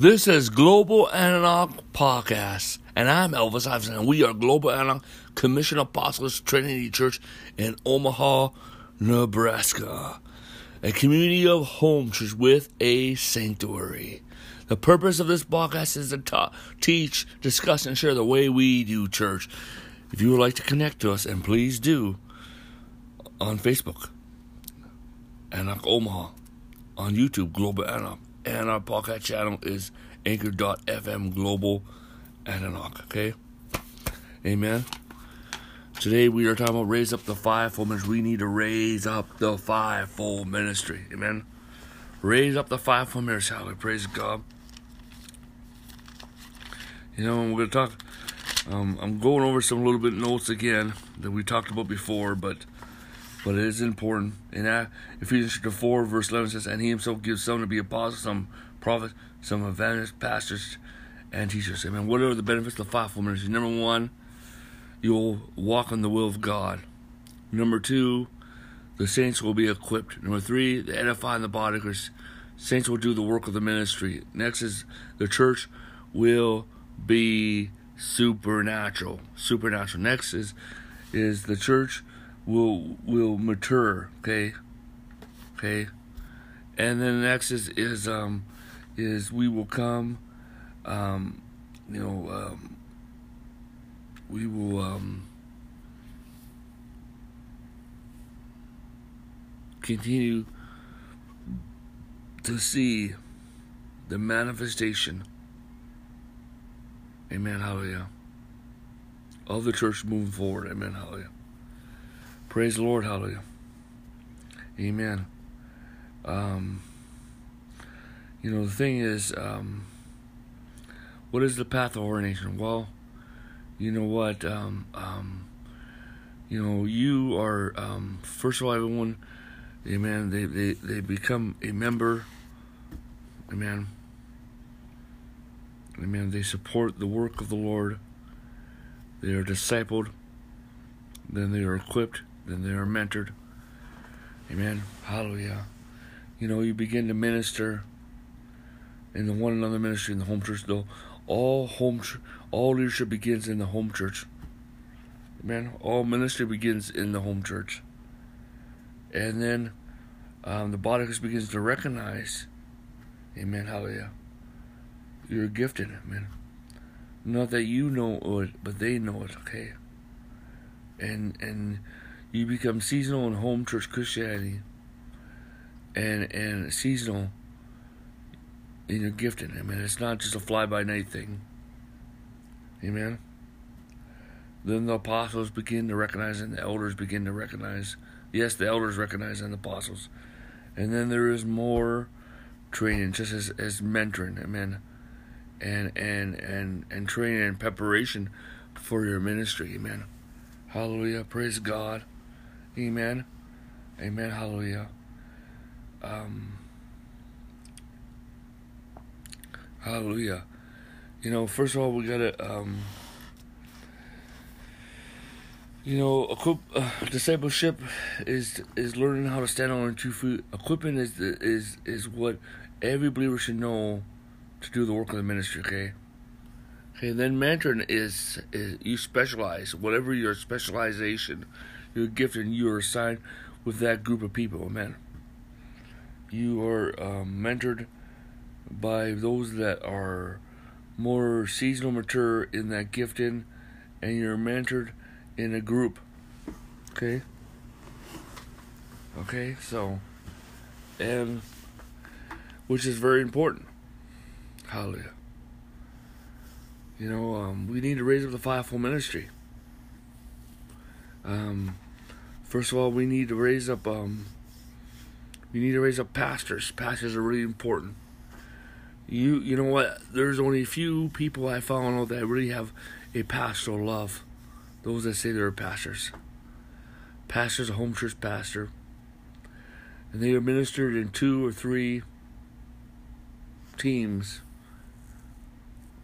This is Global Antioch Podcast, and I'm Elvis Iverson, and we are Global Antioch Commission Apostles Trinity Church in Omaha, Nebraska, a community of home church with a sanctuary. The purpose of this podcast is to ta- teach, discuss, and share the way we do church. If you would like to connect to us, and please do, on Facebook, Antioch Omaha, on YouTube, Global Antioch and our podcast channel is anchor.fm global Antioch. Okay? Amen. Today we are talking about raise up the fivefold ministry. We need to raise up the fivefold ministry. Amen. Raise up the fivefold ministry. Hallelujah. Praise God. You know, we're going to talk. Um, I'm going over some little bit notes again that we talked about before, but but it is important. In Ephesians chapter 4, verse 11 says, And he himself gives some to be apostles, some prophets, some evangelists, pastors, and teachers. Amen. What are the benefits of the fivefold ministry? Number one, you'll walk in the will of God. Number two, the saints will be equipped. Number three, the edifying the body, because saints will do the work of the ministry. Next is the church will be supernatural. Supernatural. Next is is the church will will mature. Okay, okay, and then the next is is um is we will come, um, you know, um, we will um continue to see the manifestation. Amen. Hallelujah. Of the church moving forward. Amen. Hallelujah. Praise the Lord, hallelujah. Amen. Um, you know, the thing is, um, what is the path of ordination? Well, you know what? Um, um, you know, you are, um, first of all, everyone, amen, they, they, they become a member, amen. Amen. They support the work of the Lord. They are discipled. Then they are equipped then they are mentored. Amen. Hallelujah. You know, you begin to minister in the one another ministry in the home church. Though all home, all leadership begins in the home church. Amen. All ministry begins in the home church, and then um, the body begins to recognize. Amen. Hallelujah. You're gifted. Amen. Not that you know it, but they know it. Okay. And and you become seasonal in home church Christianity and and seasonal in your gifting. I mean, it's not just a fly by night thing. Amen. Then the apostles begin to recognize, and the elders begin to recognize. Yes, the elders recognize and the apostles, and then there is more training, just as as mentoring. Amen. And and and and training and preparation for your ministry. Amen. Hallelujah. Praise God. Amen. Amen. Hallelujah. Um, hallelujah. You know, first of all, we gotta, um, you know, equip, uh, discipleship is is learning how to stand on two feet. Equipping is is is what every believer should know to do the work of the ministry. Okay. Okay. Then mentoring is, is you specialize whatever your specialization you're gifted and you are assigned with that group of people. Amen. You are um, mentored by those that are more seasonal mature in that gifting, and you're mentored in a group. Okay? Okay, so, and which is very important. Hallelujah. You know, um, we need to raise up the fivefold ministry. Um, first of all, we need to raise up. Um, we need to raise up pastors. Pastors are really important. You you know what? There's only a few people I found that really have a pastoral love. Those that say they're pastors. Pastors, a home church pastor, and they are ministered in two or three teams,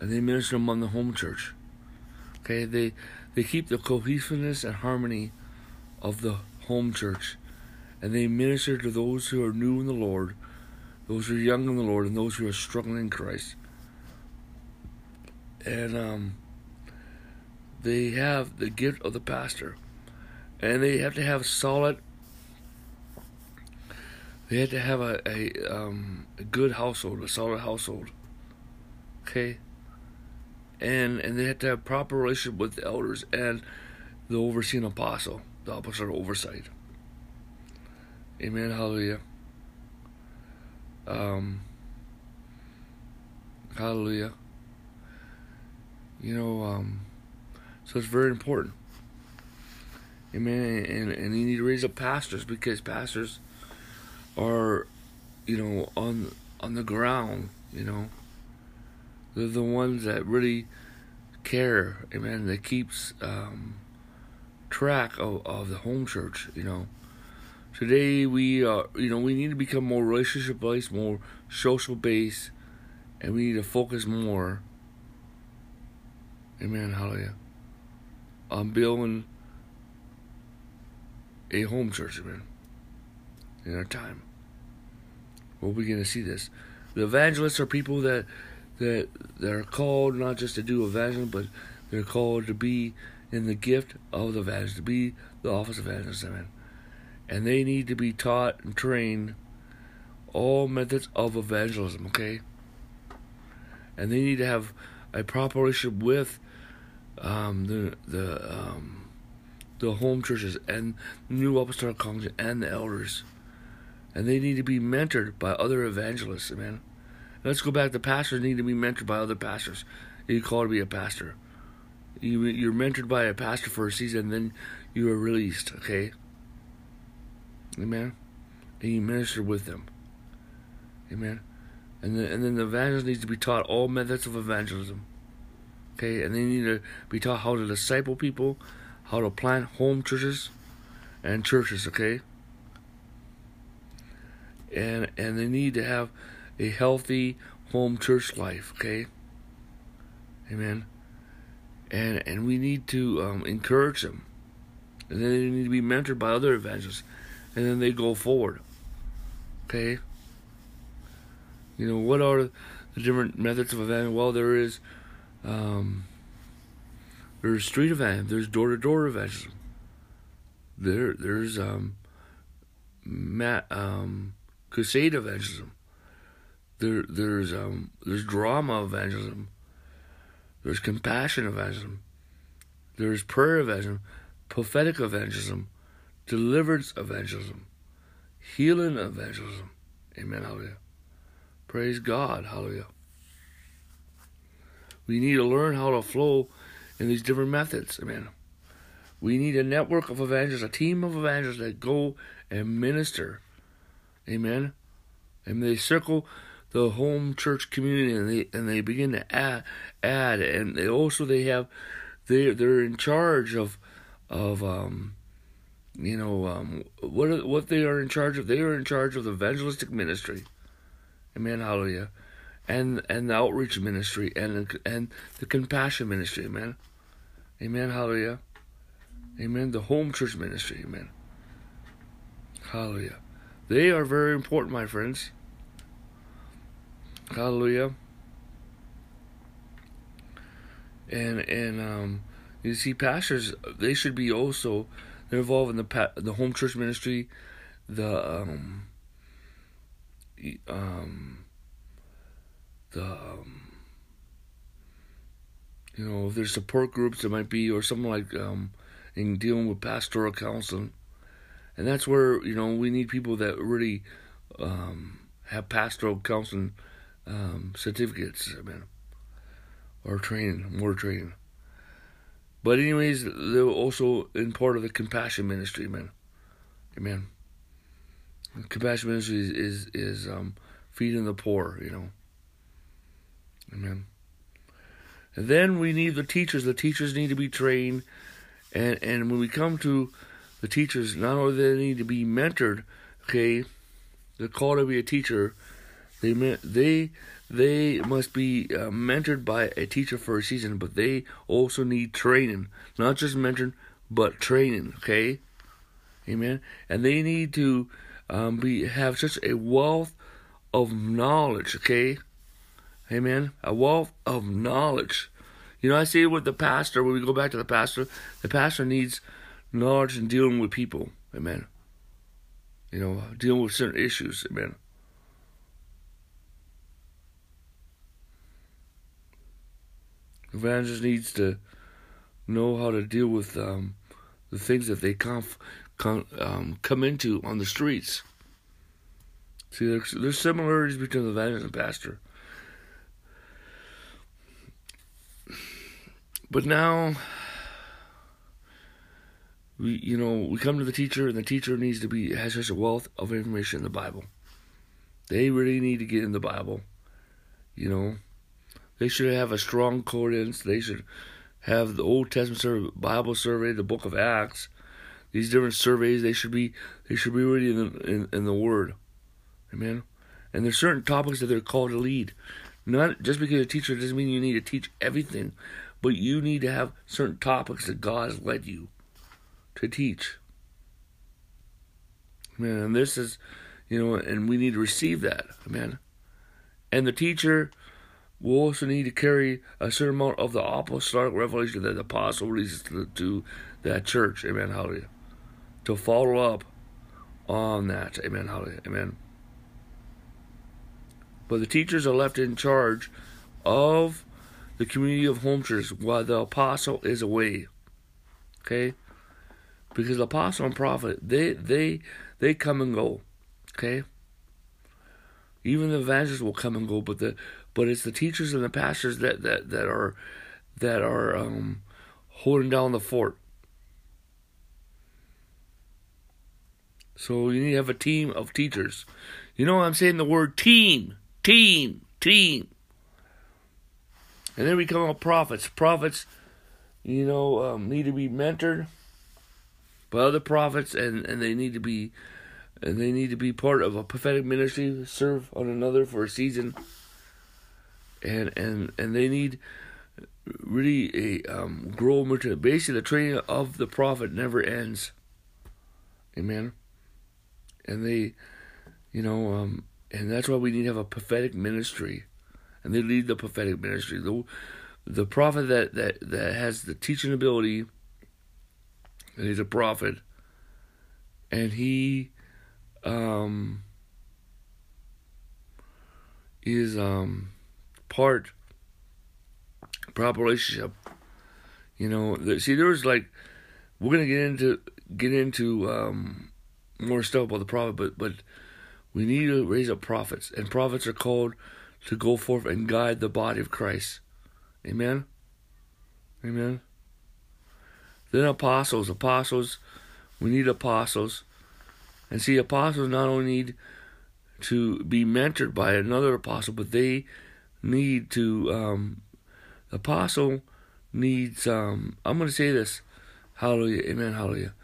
and they minister among the home church. Okay, they they keep the cohesiveness and harmony of the home church, and they minister to those who are new in the Lord, those who are young in the Lord, and those who are struggling in Christ. and um, they have the gift of the pastor, and they have to have solid. They have to have a a, um, a good household, a solid household. Okay. And and they have to have proper relationship with the elders and the overseeing apostle, the apostolic oversight. Amen. Hallelujah. Um, hallelujah. You know, um, so it's very important. Amen. And, and you need to raise up pastors because pastors are, you know, on on the ground. You know, they're the ones that really care. Amen. That keeps um, track of, of the home church. You know, today we are. You know, we need to become more relationship based, more social based, and we need to focus more. Amen. Hallelujah on building a home church, man, in our time. We're beginning to see this. The evangelists are people that that are called not just to do evangelism, but they're called to be in the gift of the evangelist, to be the office of evangelist, amen. And they need to be taught and trained all methods of evangelism, okay? And they need to have a proper relationship with um, the the um, the home churches and new apostolic colleges and the elders, and they need to be mentored by other evangelists. Man, let's go back. The pastors need to be mentored by other pastors. You call to be a pastor. You you're mentored by a pastor for a season, then you are released. Okay. Amen. And you minister with them. Amen. And then, and then the evangelist needs to be taught all methods of evangelism. Okay, and they need to be taught how to disciple people, how to plant home churches and churches, okay? And and they need to have a healthy home church life, okay? Amen. And and we need to um, encourage them. And then they need to be mentored by other evangelists. And then they go forward. Okay? You know, what are the different methods of evangelism? Well, there is um, there's street evangelism. There's door to door evangelism. There, there's um, mat, um, crusade evangelism. There, there's um, there's drama evangelism. There's compassion evangelism. There's prayer evangelism, prophetic evangelism, deliverance evangelism, healing evangelism. Amen. Hallelujah. Praise God. Hallelujah. We need to learn how to flow in these different methods. Amen. We need a network of evangelists, a team of evangelists that go and minister. Amen. And they circle the home church community and they and they begin to add add and they also they have they they're in charge of of um you know um what what they are in charge of they are in charge of the evangelistic ministry amen hallelujah and and the outreach ministry and and the compassion ministry, amen. Amen. Hallelujah. Amen. The home church ministry, amen. Hallelujah. They are very important, my friends. Hallelujah. And and um, you see, pastors they should be also they're involved in the pa- the home church ministry, the um, um the um, you know if there's support groups that might be or something like um, in dealing with pastoral counseling, and that's where you know we need people that really um, have pastoral counseling um, certificates, I mean, or training, more training. But anyways, they're also in part of the compassion ministry, man. Amen. Compassion ministry is is, is um, feeding the poor, you know. Amen. And then we need the teachers. The teachers need to be trained. And, and when we come to the teachers, not only they need to be mentored, okay, they're called to be a teacher. They they they must be uh, mentored by a teacher for a season, but they also need training, not just mentoring, but training. Okay, amen. And they need to um, be have such a wealth of knowledge. Okay, Amen. A wealth of knowledge You know, I say with the pastor, when we go back to the pastor, the pastor needs knowledge in dealing with people. Amen. You know, dealing with certain issues. Amen. Evangelist needs to know how to deal with um, the things that they conf- con- um, come into on the streets. See, there's, there's similarities between the evangelist and the pastor. But now, we you know we come to the teacher, and the teacher needs to be has such a wealth of information in the Bible. They really need to get in the Bible. You know, they should have a strong concordance. They should have the Old Testament Bible survey, the Book of Acts. These different surveys, they should be they should be ready in in, in the Word. Amen. And there's certain topics that they're called to lead. Not just because a teacher doesn't mean you need to teach everything, but you need to have certain topics that God has led you to teach. Man, and this is, you know, and we need to receive that, man. And the teacher will also need to carry a certain amount of the apostolic revelation that the apostle releases to, to that church, amen, hallelujah. To follow up on that, amen, hallelujah, amen. But the teachers are left in charge of the community of home churches while the apostle is away. Okay? Because the apostle and prophet, they they they come and go. Okay? Even the evangelists will come and go, but the but it's the teachers and the pastors that that, that are that are um, holding down the fort. So you need to have a team of teachers. You know I'm saying the word team, team, team. And then we come up prophets. Prophets, you know, um, need to be mentored by other prophets, and, and they need to be and they need to be part of a prophetic ministry, serve on another for a season, and and and they need really a um, grow mature. Basically, the training of the prophet never ends. Amen. And they, you know, um, and that's why we need to have a prophetic ministry and they lead the prophetic ministry. The the prophet that that that has the teaching ability, and he's a prophet, and he um is um part proper relationship. You know, see, there was like we're gonna get into get into um more stuff about the prophet, but but we need to raise up prophets, and prophets are called to go forth and guide the body of Christ. Amen. Amen. Then apostles, apostles, we need apostles. And see, apostles not only need to be mentored by another apostle, but they need to, um, apostle needs, um, I'm going to say this. Hallelujah. Amen. Hallelujah.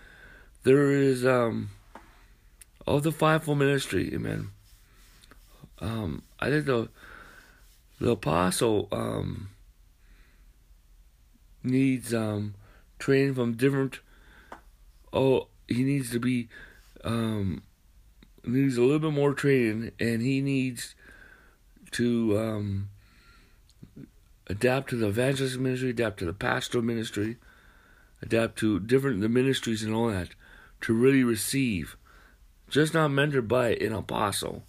There is, um, of the fivefold ministry, amen. Um, I think the the apostle um, needs um, training from different. Oh, he needs to be um, needs a little bit more training, and he needs to um, adapt to the evangelist ministry, adapt to the pastoral ministry, adapt to different the ministries and all that to really receive. Just not mentored by an apostle,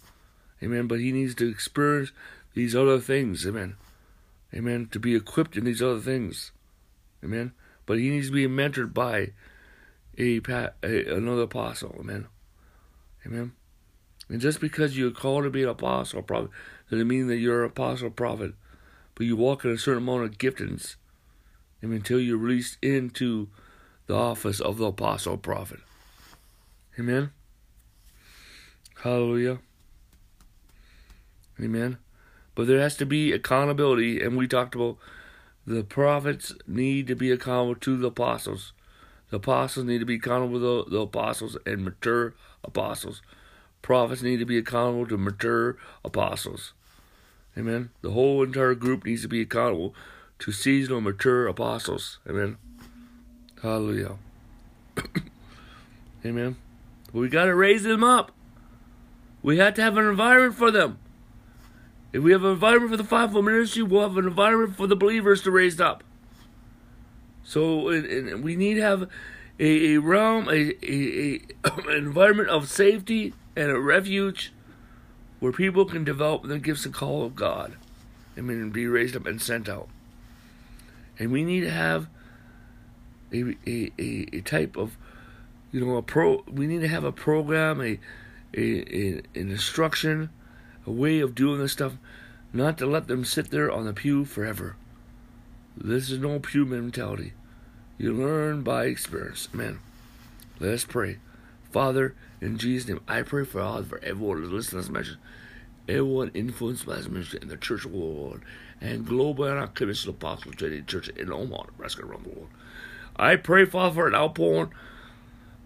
amen. But he needs to experience these other things. Amen. Amen. To be equipped in these other things. Amen. But he needs to be mentored by a, a another apostle. Amen. Amen. And just because you're called to be an apostle prophet doesn't mean that you're an apostle or prophet. But you walk in a certain amount of giftings amen, until you're released into the office of the apostle or prophet. Amen. Hallelujah. Amen. But there has to be accountability, and we talked about the prophets need to be accountable to the apostles. The apostles need to be accountable to the, the apostles and mature apostles. Prophets need to be accountable to mature apostles. Amen. The whole entire group needs to be accountable to seasonal mature apostles. Amen. Hallelujah. Amen. we got to raise them up. We have to have an environment for them. If we have an environment for the fivefold ministry, we'll have an environment for the believers to raise up. So and, and we need to have a, a realm, a, a, a an environment of safety and a refuge where people can develop the gifts and call of God. I mean, be raised up and sent out. And we need to have a, a, a, a type of, you know, a pro. We need to have a program, a, a, a an instruction, a way of doing this stuff, not to let them sit there on the pew forever. This is no pew mentality. You learn by experience. Amen. Let us pray. Father, in Jesus' name, I pray for all for everyone who's listening to this message, everyone influenced by this ministry in the church world and Global Antioch Commission apostle training church in Omaha, Nebraska, around the world. I pray, Father, for an outpouring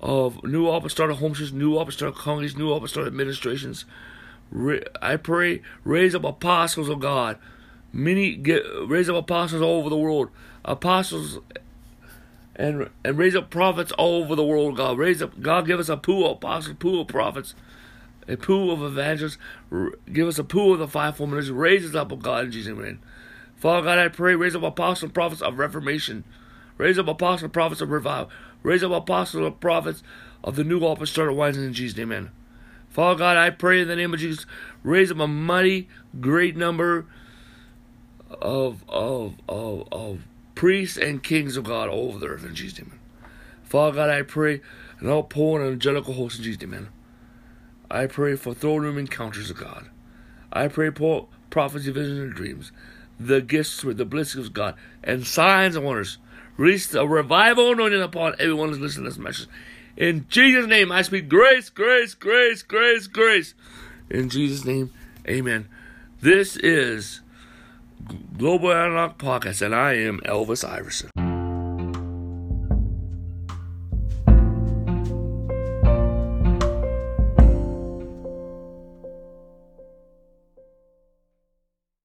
of new apostolic homes, new apostolic congregations, new apostolic administrations. I pray, raise up apostles of God. Many get raise up apostles all over the world. Apostles and and raise up prophets all over the world, God. Raise up God give us a pool of apostles, pool of prophets, a pool of evangelists, give us a pool of the fivefold ministry. Raise us up, oh God, in Jesus' name. Father God, I pray, raise up apostles and prophets of reformation. Raise up apostles and prophets of revival. Raise up apostles and prophets of the new apostolic wines in Jesus' name, amen. Father God, I pray in the name of Jesus, raise up a mighty, great number of of of of priests and kings of God all over the earth in Jesus' name. Father God, I pray an outpouring of angelical hosts in Jesus' name. I pray for throne room encounters of God. I pray for prophecy, visions, and dreams, the gifts with the blessings of God, and signs and wonders. Release a revival anointing upon everyone who's listening to this message. In Jesus' name, I speak grace, grace, grace, grace, grace. In Jesus' name, amen. This is Global Antioch Podcast, and I am Elvis Iverson.